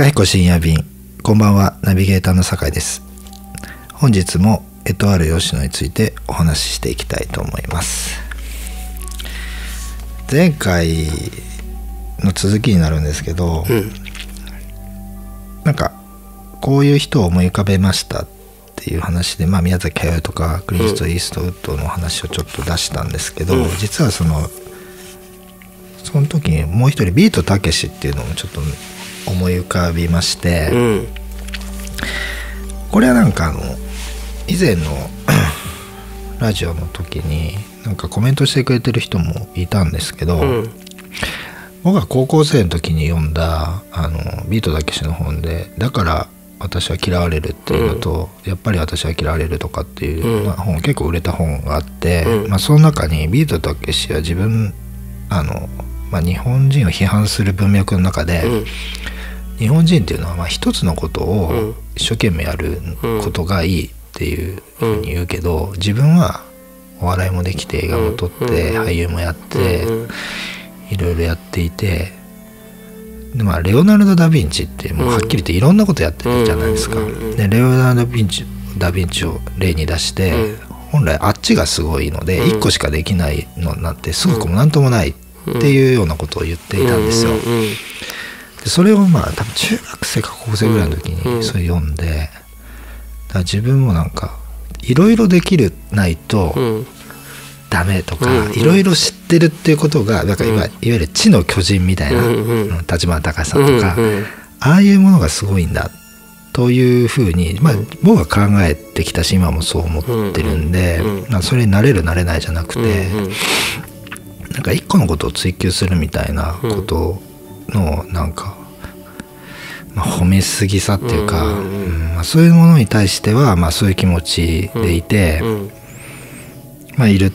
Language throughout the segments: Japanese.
いかひこ深夜便。こんばんは。ナビゲーターの酒井です。本日もエトワール吉野についてお話ししていきたいと思います。前回の続きになるんですけど、うん。なんかこういう人を思い浮かべましたっていう話で、まあ、宮崎駿とかクリスト・イーストウッドの話をちょっと出したんですけど、うん。実はそのその時にもう一人ビートたけしっていうのもちょっと思い浮かびまして、うん。これはなんかあの以前の ラジオの時になんかコメントしてくれてる人もいたんですけど、うん。僕が高校生の時に読んだあのビートたけしの本で「だから私は嫌われる」っていうのと「やっぱり私は嫌われる」とかっていう、うん。まあ本結構売れた本があって、うん。まあ、その中にビートたけしは自分あの、まあ、日本人を批判する文脈の中で、うん日本人っていうのはまあ一つのことうん。を一生懸命やることがいいっていうふうに言うけど自分はお笑いもできて映画も撮ってうん。俳優もやってうん。いろいろやっていてでまあレオナルド・ダ・ヴィンチってもうはっきり言っていろんなことやってるじゃないですか。でレオナルド・ダ・ヴィンチダ・ヴィンチを例に出して、うん。本来あっちがすごいのでうん。1個しかできないのなんてすごくもなんともないっていうようなことを言っていたんですよ。それをまあ多分中学生か高校生ぐらいの時うんにそれ読んで、だから自分もなんかいろいろできるないとうん。ダメとかうんいろいろ知ってるっていうことがだからいわいわゆる知の巨人みたいな立花隆さんとかああいうものがすごいんだというふうに、まあ、僕は考えてきたし今もそう思ってるんで、うそれになれるなれないじゃなくて、うなんか一個のことを追求するみたいなことのなんか、まあ、褒めすぎさっていうか、うんうんうん。うんまあ、そういうものに対しては、まあ、そういう気持ちでいて、うんまあいる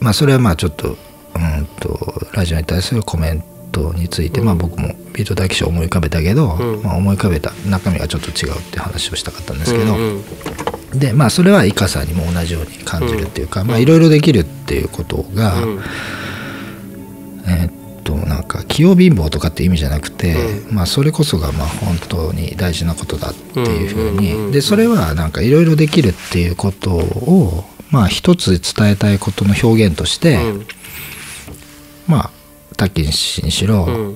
まあそれはまあちょっとうんとラジオに対するコメントについて、まあ僕もビートたけしを思い浮かべたけど、うん。まあ、思い浮かべた中身がちょっと違うって話をしたかったんですけど、うんうん。でまあそれはイカさんにも同じように感じるっていうか、まあいろいろできるっていうことが、うん。えーっとなんか器用貧乏とかって意味じゃなくて、うまあそれこそがまあ本当に大事なことだっていうふうに、うんうんでそれはなんかいろいろできるっていうことをまあ一つ伝えたいことの表現として、うん。まあタキシにしろ、うん。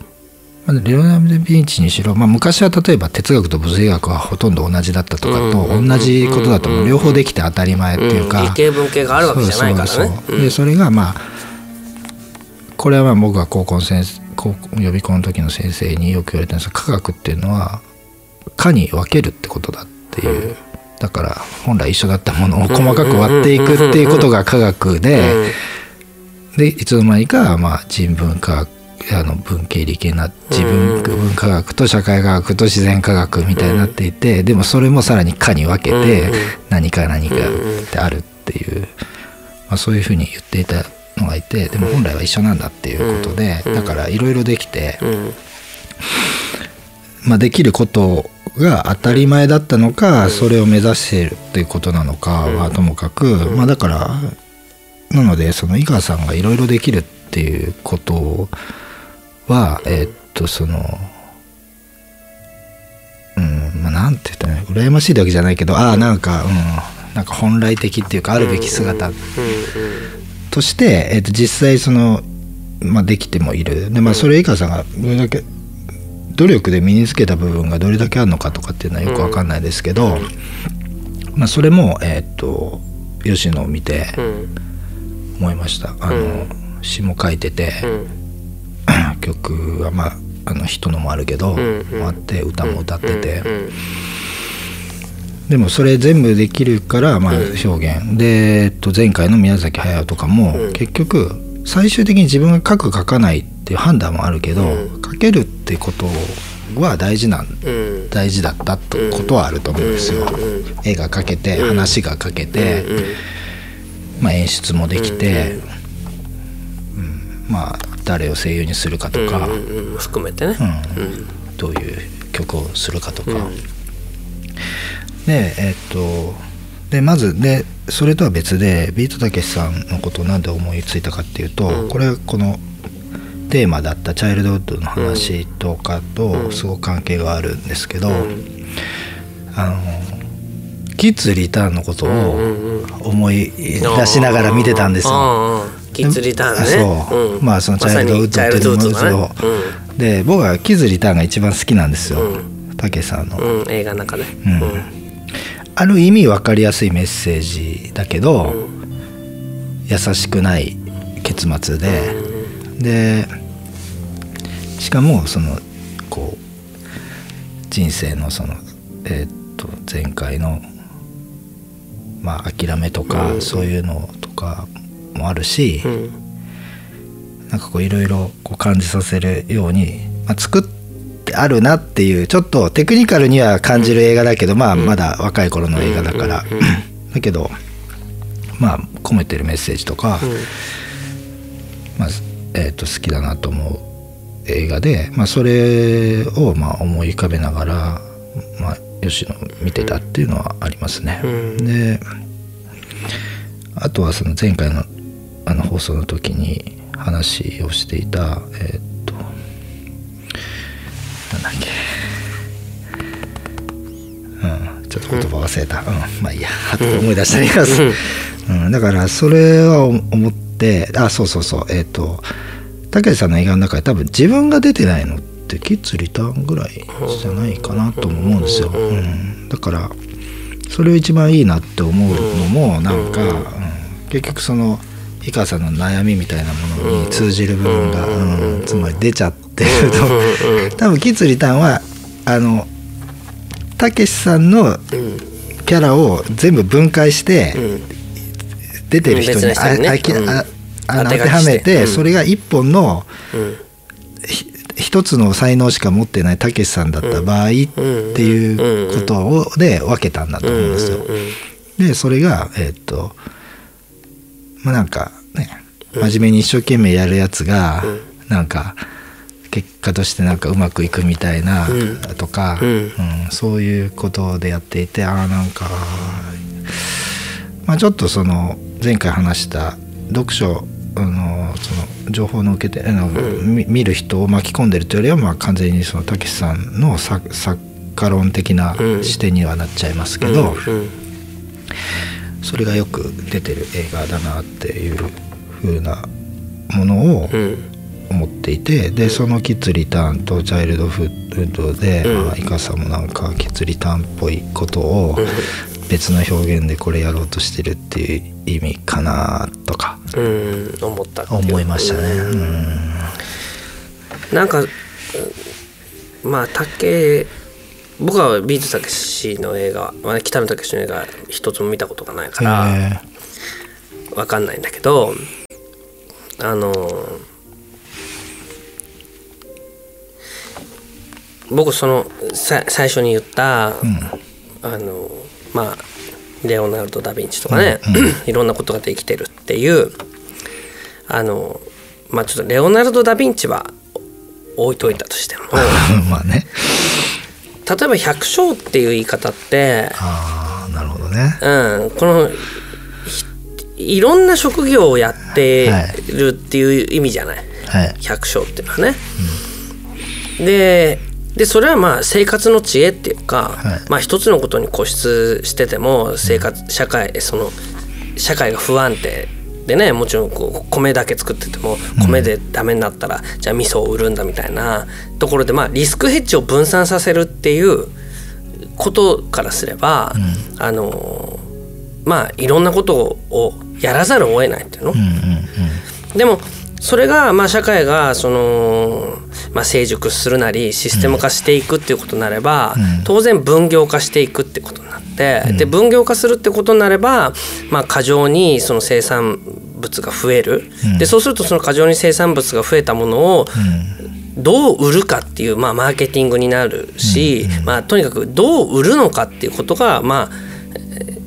まあレオナルド・ヴィンチにしろ、まあ、昔は例えば哲学と物理学はほとんど同じだったとかとうん同じことだと両方できて当たり前っていうか、ん理系文系があるわけじゃないからね。そうでそれがまあこれはまあ僕が高校の先生高校予備校の時の先生によく言われたんです。が科学っていうのは科に分けるってことだっていう、だから本来一緒だったものを細かく割っていくっていうことが科学で、でいつの間にかまあ人文科学あの文系理系な自分文科学と社会科学と自然科学みたいになっていて、でもそれもさらに科に分けてうん。うん。何か何かってあるっていう、まあ、そういうふうに言っていたのがいてでも本来は一緒なんだっていうことで、うんだからいろいろできて、うん。まあ、できることが当たり前だったのか、それを目指しているっていうことなのかはともかく、まあだからなのでその井川さんがいろいろできるっていうことは、えーっとそのうんまあなんて言ったらいいの羨ましいわけじゃないけどああなんかうんなんか本来的っていうかあるべき姿として、えー、と実際その、まあ、できてもいる。で、まあ、それ井川さんがどれだけ努力で身につけた部分がどれだけあるのかとかっていうのはよくわかんないですけど、まあ、それも、えっと吉野を見てうん。思いました。あの、う詩も書いてて、うん。曲はまああの人のもあるけど、んうん。もあって歌も歌ってて、うんでもそれ全部できるから、まあ、表現、で、えっと、前回の宮崎駿とかも、うん。結局最終的に自分が書く書かないっていう判断もあるけど、うん。書けるってことは大事なんうん。大事だったってことはあると思うんですよ。うん。絵が描けてうん。話が書けて、まあ、演出もできて、うん。まあ誰を声優にするかとか、うん。うん。うん。含めてね。うん。どういう曲をするかとか。うんでえっとでまずでそれとは別でビートたけしさんのことを何で思いついたかっていうと、うん。これはこの「天テーマだったチャイルドウッドの話とかとすごく関係があるんですけど、あのキッズリターンのことを思い出しながら見てたんですよ。キッズリターンね。そう、うん。まあそのチャイルドウッドっていうのもまさにチャイルドウッドだね。そうで僕はキッズリターンが一番好きなんですよ、たけしさんの。うん、うん、映画の中で。うんある意味分かりやすいメッセージだけど、優しくない結末で、でしかもそのこう人生のそのえーっと前回のまあ諦めとか、そういうのとかもあるし、うん。なんかこういろいろこう感じさせるように、まあ、作ってあるなっていうちょっとテクニカルには感じる映画だけど、まあまだ若い頃の映画だから、だけどまあ込めてるメッセージとか、まあえー、と好きだなと思う映画で、まあ、それをまあ思い浮かべながら、まあ、吉野を見てたっていうのはありますね。うん。であとはその前回のあの放送の時に話をしていたえーちょっと言葉忘れた、うん。まあいいや。思い出したらいいます、うん、だからそれは思ってあそうそうそう。えーっとたけしさんの映画の中で多分自分が出てないのってキッズリターンぐらいじゃないかなとも思うんですよ、うん、だからそれを一番いいなって思うのもなんか、うん。結局その井川さんの悩みみたいなものに通じる部分が、うんつまり出ちゃってると。多分キッズリターンはあのたけしさんのキャラを全部分解して、出てる人に当てはめて、うん。それが一本の一つの才能しか持ってないたけしさんだった場合っていうことをで分けたんだと思うんですよ。でそれがえーっとまあなんかね真面目に一生懸命やるやつが、なんか結果としてなんかうまくいくみたいな、うん。とか、うん。うんそういうことでやっていてああなんかまあちょっとその前回話した読書あのその情報の受けてあの、み見る人を巻き込んでるというよりはまあ完全にそのたけしさんの作作家論的なうん。視点にはなっちゃいますけど、それがよく出てる映画だなっていう風なものをうん思っていてでその「キッズリターン」と「チャイルドフッドで」うん。まあ、イカさんもなんかキッズリターンっぽいことを別の表現でこれやろうとしてるっていう意味かなとかうん。思った思いましたね。うん。なんかうんまあ竹僕はビートたけしの映画、まあ、北野武の映画一つも見たことがないからへわかんないんだけどあの僕そのさ最初に言った、あのまあレオナルド・ダ・ヴィンチとかね、いろんなことができてるっていうあのまあちょっとレオナルド・ダ・ヴィンチは置いといたとしてもえ まあね。例えば百姓っていう言い方って、ああなるほどね。うん、このひいろんな職業をやってるっていう意味じゃない、はい。百姓っていうのはね。ででそれはまあ生活の知恵っていうか、はい。まあ一つのことに固執してても生活社会その社会が不安定でねもちろんこう米だけ作ってても米でダメになったら、じゃあ味噌を売るんだみたいなところでまあリスクヘッジを分散させるっていうことからすれば、あのまあいろんなことをやらざるを得ないっていうの？うんうんうん。でもそれがまあ社会がその、まあ、成熟するなりシステム化していくっていうことになれば、うん。当然分業化していくってことになって、で分業化するってことになれば、まあ、過剰にその生産物が増える、うん。でそうするとその過剰に生産物が増えたものをどう売るかっていう、まあ、マーケティングになるし、まあ、とにかくどう売るのかっていうことが、まあ、えー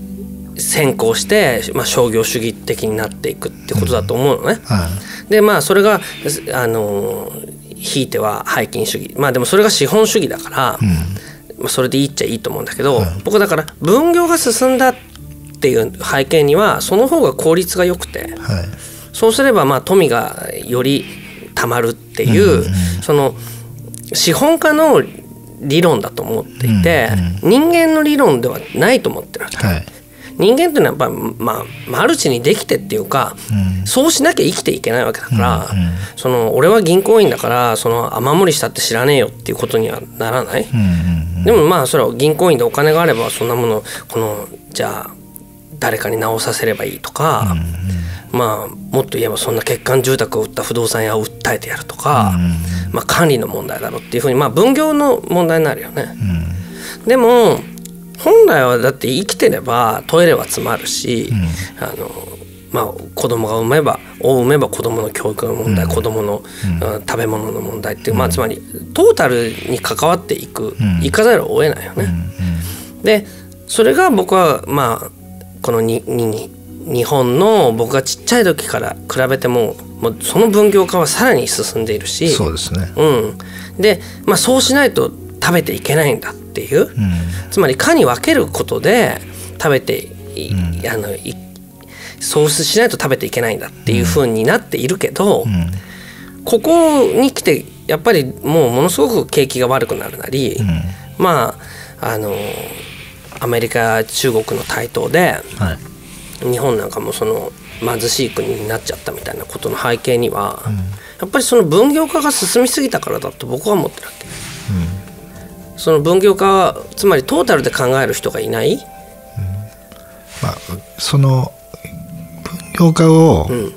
先行して、まあ、商業主義的になっていくってことだと思うのね。はい。でまあそれがあのひいては背筋主義。まあでもそれが資本主義だから、まあ、それでいいっちゃいいと思うんだけど、僕だから分業が進んだっていう背景にはその方が効率が良くてはい。そうすればまあ富がよりたまるっていう、その資本家の理論だと思っていて、人間の理論ではないと思ってるわけ。はい人間っていうのはやっぱり、まあ、マルチにできてっていうか、そうしなきゃ生きていけないわけだから、その俺は銀行員だからその雨漏りしたって知らねえよっていうことにはならない、でもまあそれは銀行員でお金があればそんなものこのじゃあ誰かに直させればいいとか、まあもっと言えばそんな欠陥住宅を売った不動産屋を訴えてやるとか、まあ、管理の問題だろうっていうふうにまあ分業の問題になるよね。でも本来はだって生きてればトイレは詰まるし、あのまあ、子供が産めばを産めば子供の教育の問題、子供の、うん。食べ物の問題っていう、まあ、つまりトータルに関わっていく、いかざるを得ないよね。でそれが僕はまあこのにに日本の僕がちっちゃい時から比べてももうその分業化はさらに進んでいるしそうですね。うん、で、まあ、そうしないと食べていけないんだっていう、つまり科に分けることで食べてい、あのいそうしないと食べていけないんだっていうふうになっているけど、ここに来てやっぱりもうものすごく景気が悪くなるなり、まああのアメリカ中国の台頭ではい。日本なんかもその貧しい国になっちゃったみたいなことの背景には、やっぱりその分業化が進みすぎたからだと僕は思ってるわけ。その分業化つまりトータルで考える人がいない、まあその分業化を、ん。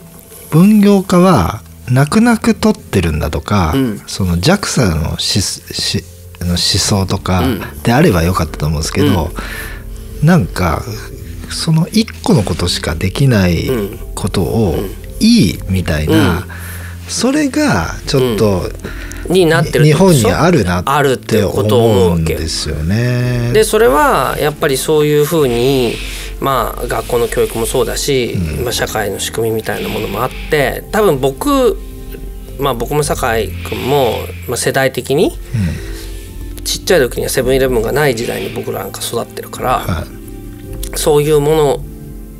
分業化は泣く泣く取ってるんだとか、うん。その JAXA のの思想とかうん。であればよかったと思うんですけど、なんかその一個のことしかできないうん。ことをいいみたいな、それがちょっと、になってるっ日本にあるなあるっってことを思ううんわけ。ですよね。でそれはやっぱりそういうふうにまあ学校の教育もそうだし、まあ、社会の仕組みみたいなものもあって多分僕まあ僕も酒井君も、まあ、世代的にちっちゃい時にはセブンイレブンがない時代に僕らなんか育ってるから、はい。そういうも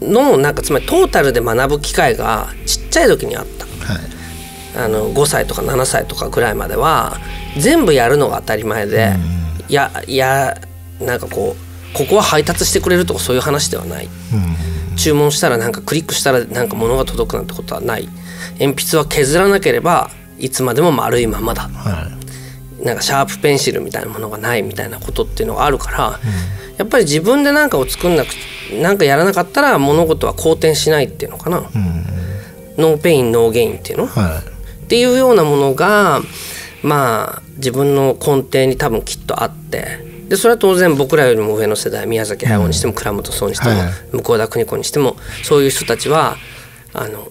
ののなんかつまりトータルで学ぶ機会がちっちゃい時にあった。はいあの5歳とか7歳とかぐらいまでは全部やるのが当たり前で、いやいやなんかこうここは配達してくれるとかそういう話ではない。うん。注文したらなんかクリックしたらなんか物が届くなんてことはない。鉛筆は削らなければいつまでも丸いままだ。はい。なんかシャープペンシルみたいなものがないみたいなことっていうのがあるから、やっぱり自分で何かを作んなくなんかやらなかったら物事は好転しないっていうのかな、 no pain no gain っていうの、はいっていうようなものがまあ自分の根底に多分きっとあってでそれは当然僕らよりも上の世代宮崎駿にしても倉本聰にしても、はい。向田邦子にしてもそういう人たちはあの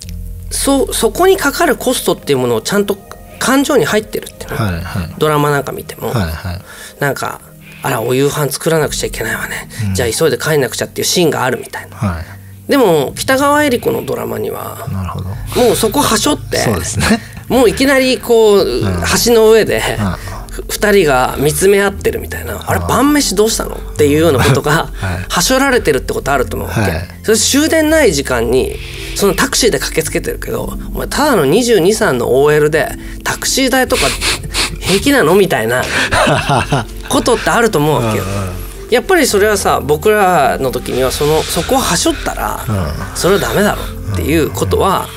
そそこにかかるコストっていうものをちゃんと感情に入ってるっていうの、はいはい。ドラマなんか見ても、はいはい。なんかあらお夕飯作らなくちゃいけないわね、じゃあ急いで帰んなくちゃっていうシーンがあるみたいな。はい。でも北川恵理子のドラマにはもうそこはしょってそうですねもういきなりこう、橋の上で、ん。ふ二人が見つめ合ってるみたいな、あれ晩飯どうしたの？っていうようなことが、はしょられてるってことあると思うわけ、はい。それ終電ない時間にそのタクシーで駆けつけてるけどお前ただの22、3の OL でタクシー代とか平気なの？みたいな ことってあると思うわけよ。やっぱりそれはさ僕らの時にはそのそこをはしょったら、それはダメだろっていうことは、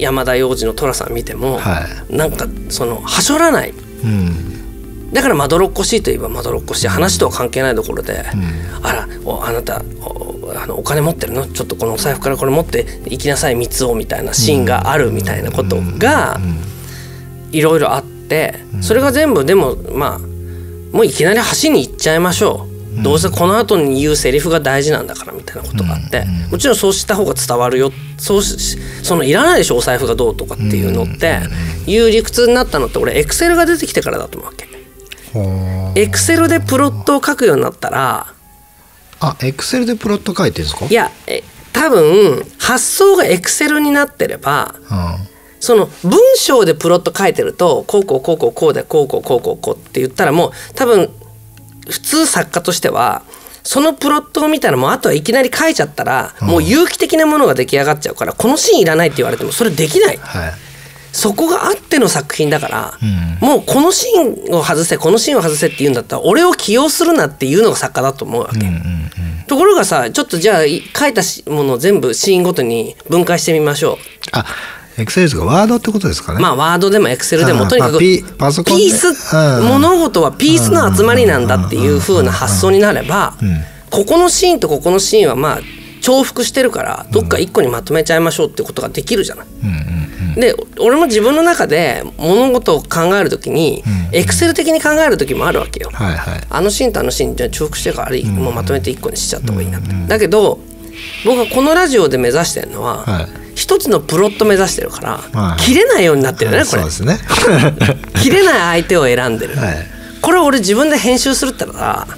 山田洋次の寅さん見ても、はなんかそのはしょらない。うん。だからまどろっこしいといえばまどろっこしい話とは関係ないところで「あらおあなたおあのお金持ってるの？ちょっとこのお財布からこれ持って行きなさい三つを」みたいなシーンがあるみたいなことがいろいろあってそれが全部でもまあもういきなり橋に行っちゃいましょうどうせこの後に言うセリフが大事なんだからみたいなことがあってもちろんそうした方が伝わるよ。そうしそのいらないでしょお財布がどうとかっていうのっていう理屈になったのって俺エクセルが出てきてからだと思うわけ。エクセルでプロットを書くようになったらあエクセルでプロット書いてるんですか？いやえ多分発想がエクセルになってればうん。その文章でプロット書いてるとこうこうこうこうこうでこうこうこうこうこうって言ったらもう多分普通作家としてはそのプロットを見たらもうあとはいきなり書いちゃったらもう有機的なものが出来上がっちゃうからこのシーンいらないって言われてもそれできない。はい。そこがあっての作品だから、うん。もうこのシーンを外せこのシーンを外せって言うんだったら俺を起用するなっていうのが作家だと思うわけ、うんうんところがさちょっとじゃあい書いたしものを全部シーンごとに分解してみましょあエクセルとかワードってことですかね。うまあワードでもエクセルでもあとにかくまあピースうん。物事はピースの集まりなんだっていう風な発想になればうん。ここのシーンとここのシーンはまあ重複してるからどっか一個にまとめちゃいましょうってことができるじゃない？で俺も自分の中で物事を考える時にうんエクセル的に考える時もあるわけよ。はいはい。あのシーンとあのシーンじゃあ重複してるからもうまとめて一個にしちゃった方がいいなって。だけど僕はこのラジオで目指してるのは、はい一つのプロット目指してるから、はい切れないようになってるよねこれ。そうですね。切れない相手を選んでる、はい。これ俺自分で編集するってのは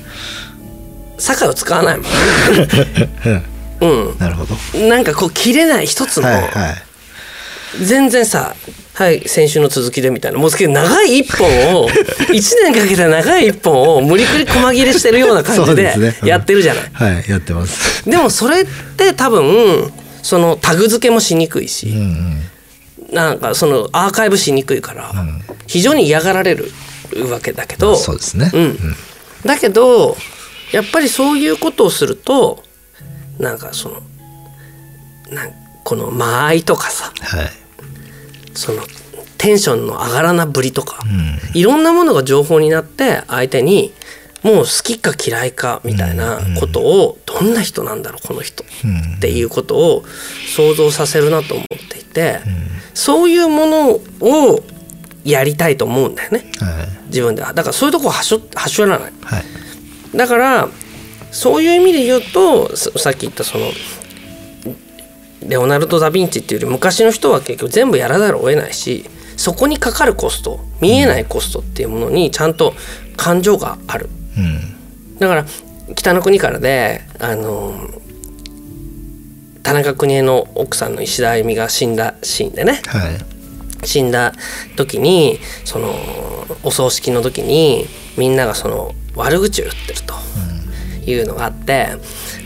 酒を使わないもん。うなるほど。んなんかこう切れない一つの、はいはい。全然さはい先週の続きでみたいなもうすげえ長い一本を 1年かけた長い一本を無理くり細切れしてるような感じでやってるじゃない。はいやってます。でもそれって多分そのタグ付けもしにくいし、うんうん。なんかそのアーカイブしにくいから非常に嫌がられるわけだけど、そうですね。うん。だけどやっぱりそういうことをするとなんかそのなんこの間合いとかさはい。そのテンションの上がらなぶりとか、うん。いろんなものが情報になって相手にもう好きか嫌いかみたいなことをどんな人なんだろうこの人うんっていうことを想像させるなと思っていて、そういうものをやりたいと思うんだよね。はい。自分では。だからそういうとこははしょはしょらない。はい。だからそういう意味で言うとささっき言ったそのレオナルド・ダ・ヴィンチっていうより昔の人は結局全部やらざるを得ないしそこにかかるコスト見えないコストっていうものにちゃんと感情がある。うんだから北の国からであの田中邦衛の奥さんの石田あゆみが死んだシーンでね。はい。死んだ時にそのお葬式の時にみんながその悪口を言ってるというのがあって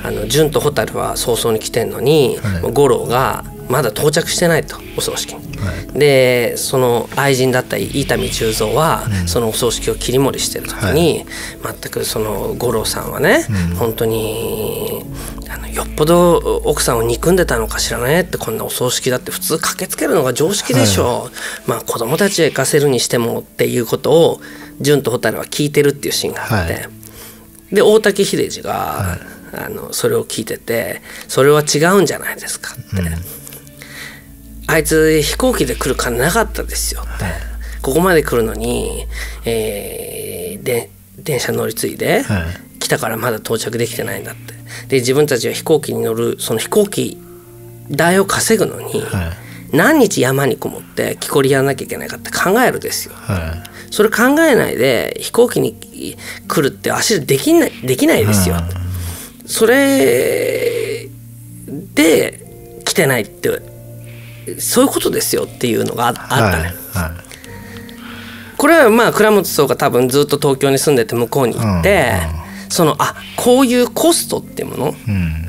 あの純と蛍は早々に来てんのに、はい。五郎がまだ到着してないとお葬式に。はい。でその愛人だった伊丹十三は、そのお葬式を切り盛りしてる時に、全くその五郎さんはね、本当にあのよっぽど奥さんを憎んでたのかしらねってこんなお葬式だって普通駆けつけるのが常識でしょう、まあ子供たちへ行かせるにしてもっていうことを純と蛍は聞いてるっていうシーンがあって、はい。で大竹秀治が、あのそれを聞いてて「それは違うんじゃないですか」って。あいつ飛行機で来る金なかったですよ。って、ここまで来るのに、えーで電車乗り継いで、はい。来たからまだ到着できてないんだって。で自分たちは飛行機に乗るその飛行機代を稼ぐのに、はい。何日山にこもって木こりやらなきゃいけないかって考えるですよ。はそれ考えないで飛行機に来るって足でできないできないですよ。それで来てないってそういうことですよっていうのがああったいね。はこれはまあ倉本壮が多分ずっと東京に住んでて向こうに行って、そのあこういうコストっていうもの、い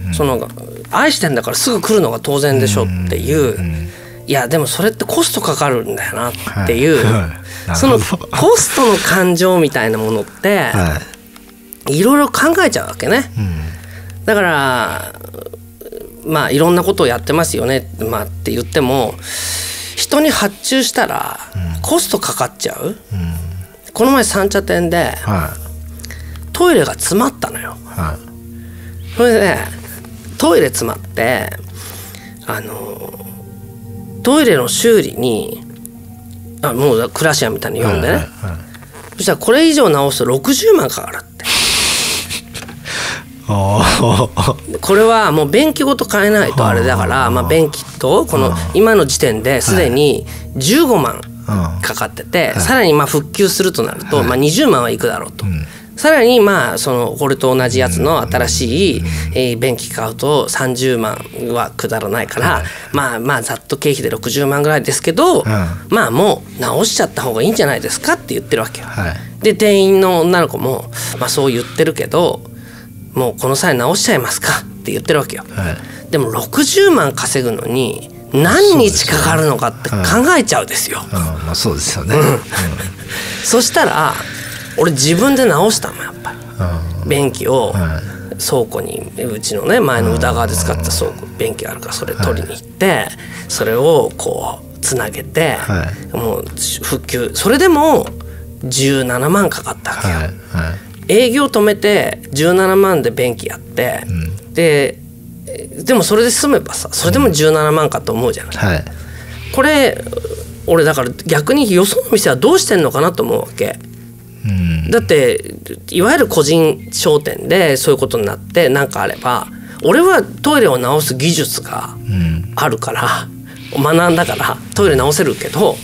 うん。その愛してんだからすぐ来るのが当然でしょっていう、いやでもそれってコストかかるんだよなっていう、はいそのコストの感情みたいなものって、はい。いろいろ考えちゃうわけね。うん。だからまあいろんなことをやってますよね、まあ、って言っても人に発注したらコストかかっちゃう、この前三茶店ではい。トイレが詰まったのよ。はい。それでトイレ詰まってあのトイレの修理にあもうクラシアみたいに呼んでね、はいはいそしたらこれ以上直すと60万かかるこれはもう便器ごと変えないとあれだから、まあ、便器とこの今の時点ですでに15万うん。かかってて、さらにまあ復旧するとなると、まあ、20万はいくだろうと。ん。さらにまあそのこれと同じやつの新しい、えー便器買うと30万はくだらないから、まあまあざっと経費で60万ぐらいですけど、まあもう直しちゃった方がいいんじゃないですかって言ってるわけよ。はい。で店員の女の子も、まあ、そう言ってるけどもうこの際直しちゃいますかって言ってるわけよ。はい。でも60万稼ぐのに何日かかるのかって考えちゃうですよ。うん。まあそうですよね、そしたら俺自分で直したのやっぱり。うん。便器をはい。倉庫にうちのね前の宇田川で使った倉庫便器があるからそれ取りに行ってそれをこうつなげてはもう復旧。それでも17万かかったわけよ。はい。はい営業止めて17万で便器やって、ででもそれで済めばさそれでも17万かと思うじゃない、はい。これ俺だから逆によその店はどうしてんのかなと思うわけ。うん。だっていわゆる個人商店でそういうことになって何かあれば俺はトイレを直す技術がうん。あるから学んだからトイレ直せるけど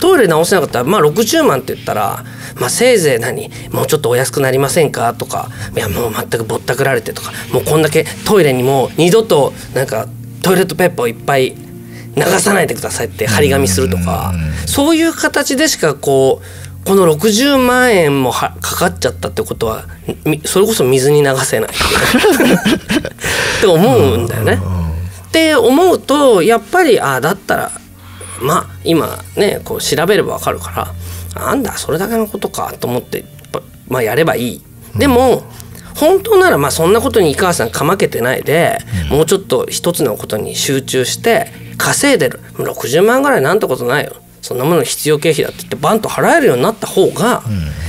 トイレ直せなかったらまあ60万って言ったら、まあ、せいぜい何もうちょっとお安くなりませんかとかいやもう全くぼったくられてとかもうこんだけトイレにもう二度となんかトイレットペーパーをいっぱい流さないでくださいって張り紙するとかそういう形でしかこうこの60万円もはかかっちゃったってことはみそれこそ水に流せない。って思うんだよね。って思うとやっぱりああだったらまあ今ねこう調べればわかるからなんだそれだけのことかと思ってまあやればいい。でも本当ならまあそんなことに井川さんかまけてないで、もうちょっと一つのことに集中して稼いでる。60万ぐらいなんてことないよ。そんなもの必要経費だって言ってバンと払えるようになった方が、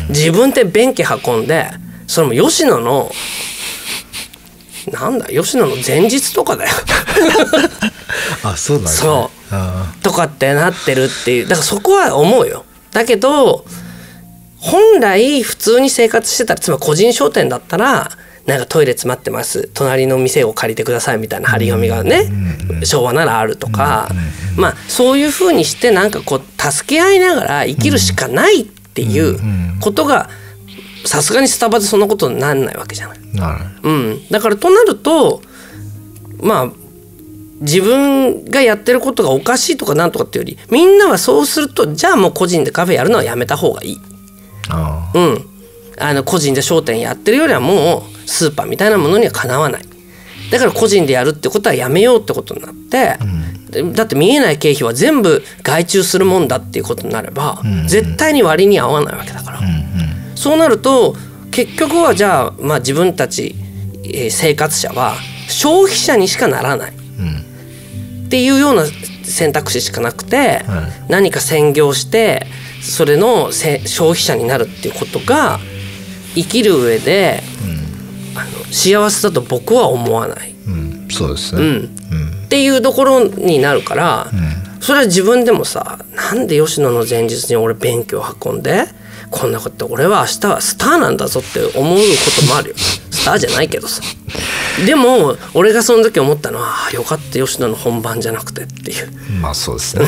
自分で便器運んでそれも吉野のなんだ吉野の前日とかだよ。あそうなんですね。そう。あとかってなってるっていう。だからそこは思うよ。だけど本来普通に生活してたらつまり個人商店だったらなんかトイレ詰まってます。隣の店を借りてくださいみたいな張り紙がね昭和ならあるとかまあそういうふうにしてなんかこう助け合いながら生きるしかないっていうことがさすがにスタバでそんなことになんないわけじゃない。あなるうん、だからとなるとまあ自分がやってることがおかしいとかなんとかっていうよりみんなはそうするとじゃあもう個人でカフェやるのはやめた方がいい。あうん、あの個人で商店やってるよりはもうスーパーみたいなものにはかなわない。だから個人でやるってことはやめようってことになって、でだって見えない経費は全部外注するもんだっていうことになれば、絶対に割に合わないわけだから。うんうんそうなると結局はじゃあ、まあ、自分たち、えー生活者は消費者にしかならない。っていうような選択肢しかなくて、は何か専業してそれのせ消費者になるっていうことが生きる上で、あの幸せだと僕は思わない、そうですね。っていうところになるから、それは自分でもさなんで吉野の前日に俺勉強を運んでこんなこと俺は明日はスターなんだぞって思うこともあるよ。スターじゃないけどさ。でも俺がその時思ったのはあよかった吉野の本番じゃなくてっていう。まあそうですね、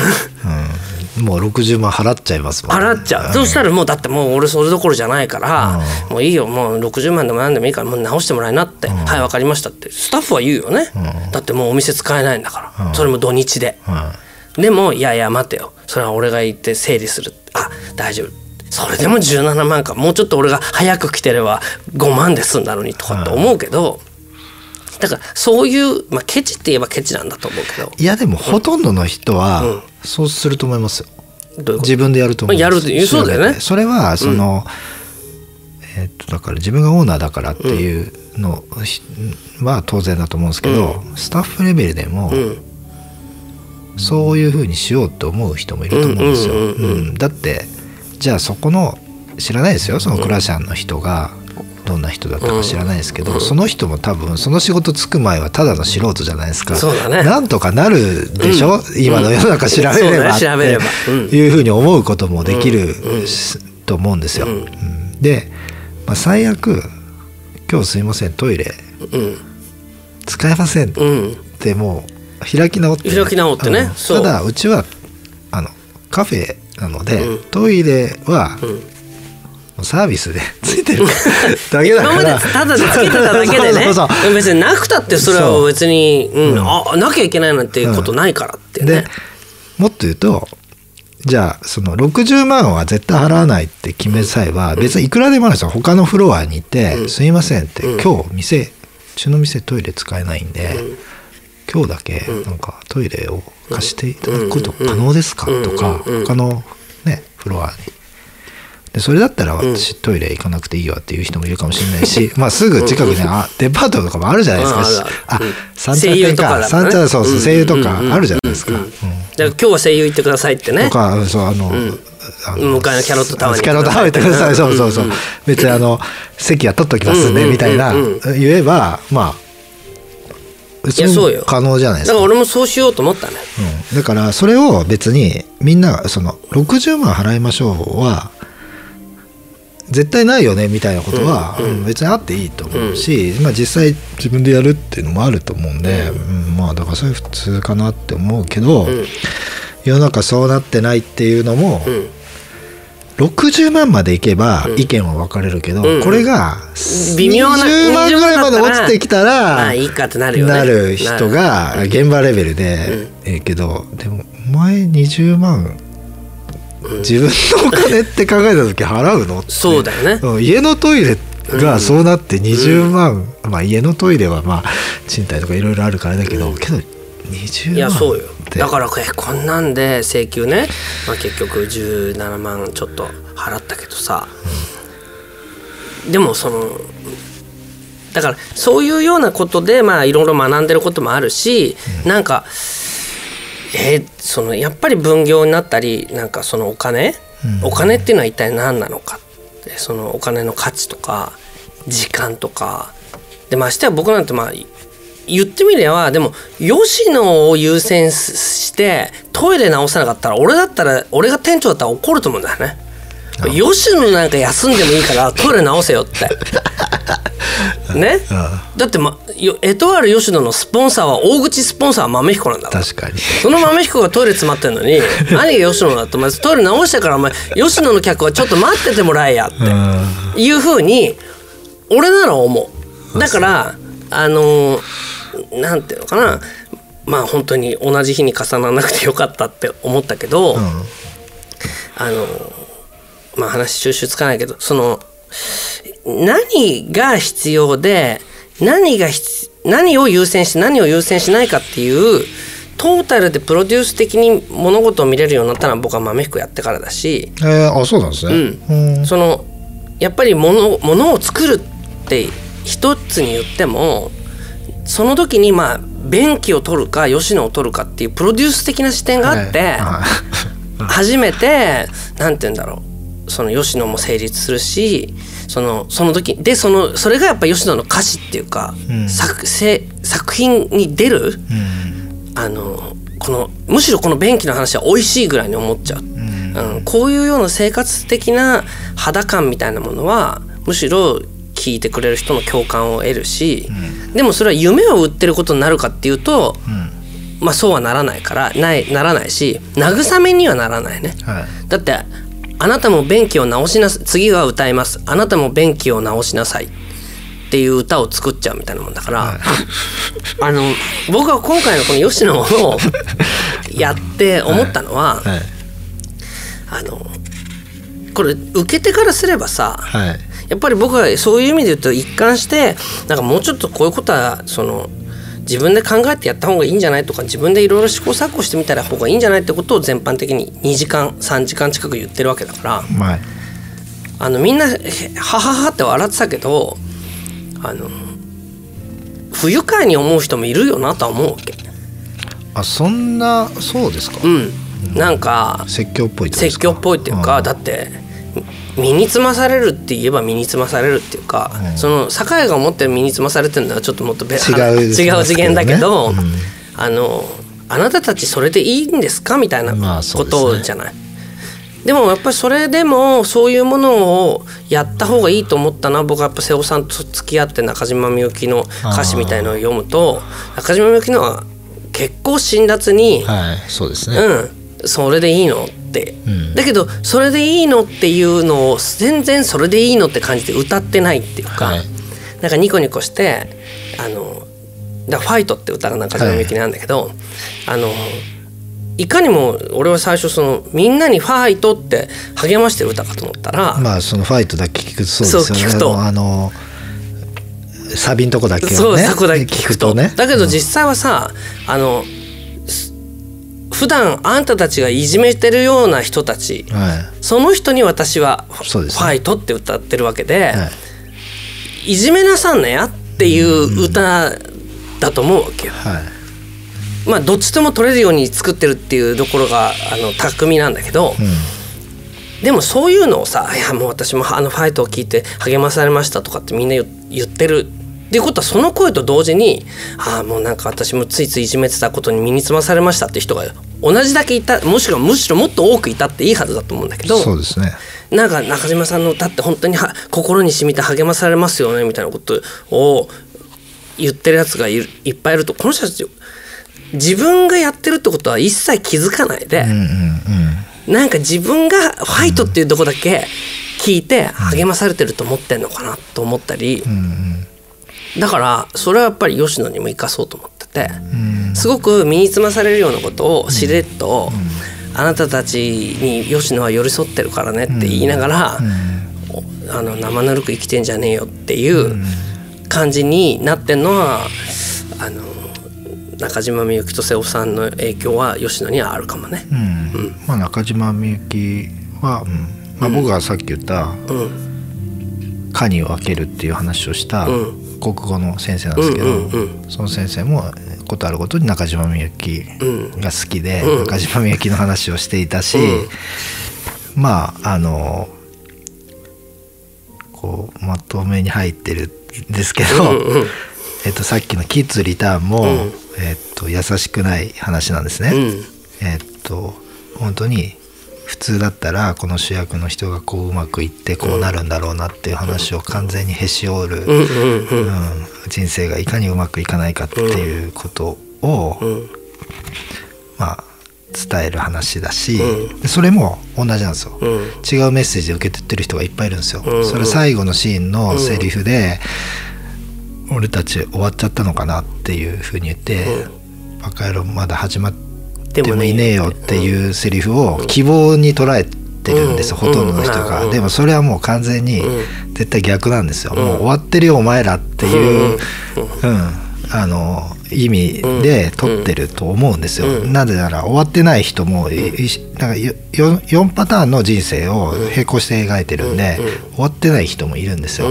うん、もう60万払っちゃいますもんね。払っちゃう、そしたらもうだってもう俺それどころじゃないから、もういいよもう60万でも何でもいいからもう直してもらいなって、はい分かりましたって。スタッフは言うよね、だってもうお店使えないんだから、それも土日で、はでもいやいや待てよ。それは俺が行って整理する。あ大丈夫それでも17万かもうちょっと俺が早く来てれば5万で済んだのにとかって思うけど、だからそういう、まあ、ケチって言えばケチなんだと思うけど。い、いやでもほとんどの人はそうすると思いますよ。どういうこと？自分でやると思います。やるってそうだよね。それはその、えっとだから自分がオーナーだからっていうのひは当然だと思うんですけど、スタッフレベルでも、うん。そういうふうにしようと思う人もいると思うんですよ。うんうんうんうん。うん。だってじゃあそこの知らないですよそのクラシャンの人がどんな人だったか知らないですけど、その人も多分その仕事つく前はただの素人じゃないですか。そうだね。なんとかなるでしょ、今の世の中調べれば。っていうふうに思うこともできるしと思うんですよ。うん。で、まあ、最悪「今日すいませんトイレ。うん。使えません」っうん。てもう開き直って、開き直ってね。ただうちはあのカフェなので、うん。トイレは、うサービスで ついてるだけだから。ただでつけてただけでね。別になくたってそれは別にうん、あなきゃいけないなんていうことないからってね。で、もっと言うとじゃあその60万は絶対払わないって決めさえば、別にいくらでもあるんですよ。他のフロアに行って「すいません」って、今日店うちの店トイレ使えないんで、今日だけなんかトイレを貸していただくこと可能ですかとか他のねフロアに。でそれだったら私トイレ行かなくていいわっていう人もいるかもしれないし まあすぐ近くにあデパートとかもあるじゃないですか。うん。あ三茶店か三茶そうそううん声優とかあるじゃないですか。から今日は声優行ってくださいってね。とかそうあの、あ向かいのキャロットタワーにキャロットタワーに行ってください。そうそうそう、別にあの席は取っときますね、みたいな、言えばまあうちもいやそうよ。可能じゃないですか。だから俺もそうしようと思ったね。うん、だからそれを別にみんながその60万払いましょうは絶対ないよねみたいなことは、別にあっていいと思うし、まあ、実際自分でやるっていうのもあると思うんで、うんまあだからそれ普通かなって思うけど、うん。世の中そうなってないっていうのも、うん60万までいけば意見は分かれるけど、うん。これが微妙な20万ぐらいまで落ちてきたらまあいいかってなるよね。なる人が現場レベルでええけどでもお前20万自分のお金って考えた時払うの？そうだよね。う。ん。家のトイレがそうなって20万、まあ家のトイレはまあ賃貸とかいろいろあるからだけど、けど20万いやそうよ。だからえこんなんで請求ね、まあ、結局17万ちょっと払ったけどさ、でもそのだからそういうようなことでまあいろいろ学んでることもあるし、なんかえーそのやっぱり分業になったりなんかそのお金、うん。お金っていうのは一体何なのかって。そのお金の価値とか時間とか。でましてや僕なんてまあ言ってみればでも吉野を優先してトイレ直さなかったら俺だったら俺が店長だったら怒ると思うんだよね。吉野なんか休んでもいいから トイレ直せよって。ね、だって、ま、よエトワール吉野のスポンサーは大口スポンサーは豆彦なんだから確かに。その豆彦がトイレ詰まってんのに 何が吉野だとお前トイレ直したからお前吉野の客はちょっと待っててもらえやっていうふうに俺なら思う。だからあのーなんていうのかな。まあ本当に同じ日に重ならなくてよかったって思ったけど、うん。あのまあ話収集つかないけどその何が必要で何が必何を優先して何を優先しないかっていうトータルでプロデュース的に物事を見れるようになったのは僕は豆彦やってからだし、えーあそうなんですね、うん。そのやっぱり物物を作るって一つに言ってもその時にまあ便器を取るか吉野を取るかっていうプロデュース的な視点があって、初めてなんて言うんだろう。その吉野も成立するしそのその時でそのそれがやっぱ吉野の歌詞っていうか、うん。作せ作品に出るうん。あのこのむしろこの便器の話は美味しいぐらいに思っちゃう、うん。うん、こういうような生活的な肌感みたいなものはむしろ聞いてくれる人の共感を得るし、でもそれは夢を売ってることになるかっていうと、うん。まあ、そうはならないからないならないし慰めにはならないね。はい。だってあなたも便器を直しなさ次は歌います。あなたも便器を直しなさい。っていう歌を作っちゃうみたいなもんだから、あの僕は今回のこの吉野を やって思ったのは、はい。あのこれ受け手からすればさはいやっぱり僕はそういう意味で言うと一貫してなんかもうちょっとこういうことはその自分で考えてやった方がいいんじゃないとか自分でいろいろ試行錯誤してみたら方がいいんじゃないってことを全般的に2時間3時間近く言ってるわけだから。はい。あのみんなへはははって笑ってたけどあの不愉快に思う人もいるよなとは思うわけ。あそんなそうですか、うん、なんか説教っぽい説教っぽいっていうかだって身につまされるって言えば身につまされるっていうか、うん。その酒井が思ってる身につまされてるのはちょっともっと別違う違う次元だけど、うん。あのあなたたちそれでいいんですか？みたいなことじゃない？でもやっぱりそれでもそういうものをやった方がいいと思ったのは僕はやっぱ瀬尾さんと付き合って中島みゆきの歌詞みたいのを読むと中島みゆきのは結構辛辣に、はいそうですね、うん、それでいいの？って、うん。だけどそれでいいのっていうのを全然それでいいのって感じで歌ってないっていうか、はい。なんかニコニコしてあのだファイトって歌が中島みゆきなんだけど、あのいかにも俺は最初そのみんなにファイトって励ましてる歌かと思ったら、まあそのファイトだけ聞くとそうですよね。そう聞くと。あのサビんとこだけそうそこだけ聞くと。ね。だけど実際はさ、あのす普段あんたたちがいじめてるような人たちはその人に私はファイトって歌ってるわけで、い、はい。いじめなさんなやっていう歌だと思うわけよ。はい。まあどっちとも取れるように作ってるっていうところがあの巧みなんだけど、でもそういうのをさ「いやもう私もあのファイトを聞いて励まされました」とかってみんな言言ってる。っていうことはその声と同時に「ああもうなんか私もついついいじめてたことに身につまされました」って人が同じだけいたもしくはむしろもっと多くいたっていいはずだと思うんだけどそうですね。なんか中島さんの歌って本当には心に染みて励まされますよねみたいなことを言ってるやつがいっぱいいるとこの人たち自分がやってるってことは一切気づかないで、うんうんうん。なんか自分がファイトっていうとこだけ聞いて励まされてると思ってんのかなと思ったり、だからそれはやっぱり吉野にも生かそうと思ってて、すごく身につまされるようなことをしれっと、あなたたちに吉野は寄り添ってるからねって言いながら、おあの生ぬるく生きてんじゃねえよっていう感じになってんのはあの中島みゆきと瀬尾さんの影響は吉野にはあるかもね。うん。まあ、中島みゆきは、うん。まあ、僕がさっき言ったうん「科に分ける」っていう話をしたうん。国語の先生なんですけど、その先生もことあるごとに中島みゆきうん。が好きで、うん。中島みゆきの話をしていたし、うん。まああのこうまとめに入ってるんですけど、えっと、さっきの「キッズリターンも」うん。えっと、優しくない話なんですね。うん。えっと本当に普通だったらこの主役の人がこううまくいってこうなるんだろうなっていう話を完全にへし折る、うんうんうん。うん人生がいかにうまくいかないかっていうことを、うん。まあ、伝える話だし、うでそれも同じなんですよ。うん。違うメッセージで受け取ってる人がいっぱいいるんですよ。うん。それ最後のシーンのセリフで、俺たち終わっちゃったのかなっていうふうに言って「バカ野郎まだ始まってもいねえよ」っていうセリフを希望に捉えてるんですほとんどの人が、うん。でもそれはもう完全にうん。絶対逆なんですよ、ん。もう終わってるよお前らっていう、うん。あの意味で取ってると思うんですよ、うん。なぜなら終わってない人もなんかよよ4パターンの人生を並行して描いてるんで、終わってない人もいるんですよ、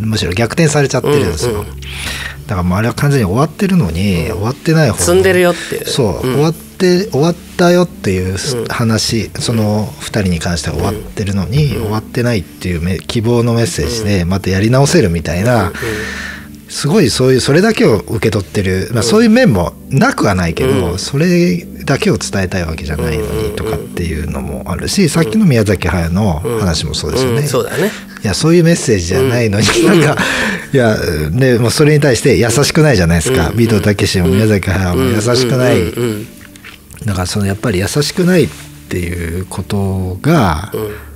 むしろ逆転されちゃってるんですよ、だからもうあれは完全に終わってるのに、終わってない方の積んでるよってそう、ん。終わって終わったよっていう話、その2人に関しては終わってるのに、終わってないっていうめ希望のメッセージでまたやり直せるみたいな、すごいそういうそれだけを受け取ってる、まあ、そういう面もなくはないけど、うん。それだけを伝えたいわけじゃないのにとかっていうのもあるしさっきの宮崎駿の話もそうですよね。うんそうだね。いやそういうメッセージじゃないのに、なんかいやでもうそれに対して優しくないじゃないですか、うん。ビートたけしも宮崎駿も優しくない、だからそのやっぱり優しくないっていうことがうん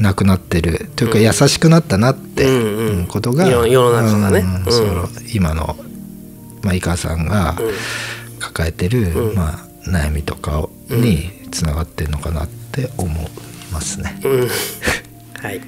なくなってる。というか優しくなったなってうんうん。うんことが、世世の中がね。うんうんその今の、まあ、井川さんが抱えてる、まあ、悩みとかにつながってるのかなって思いますね。うん。はい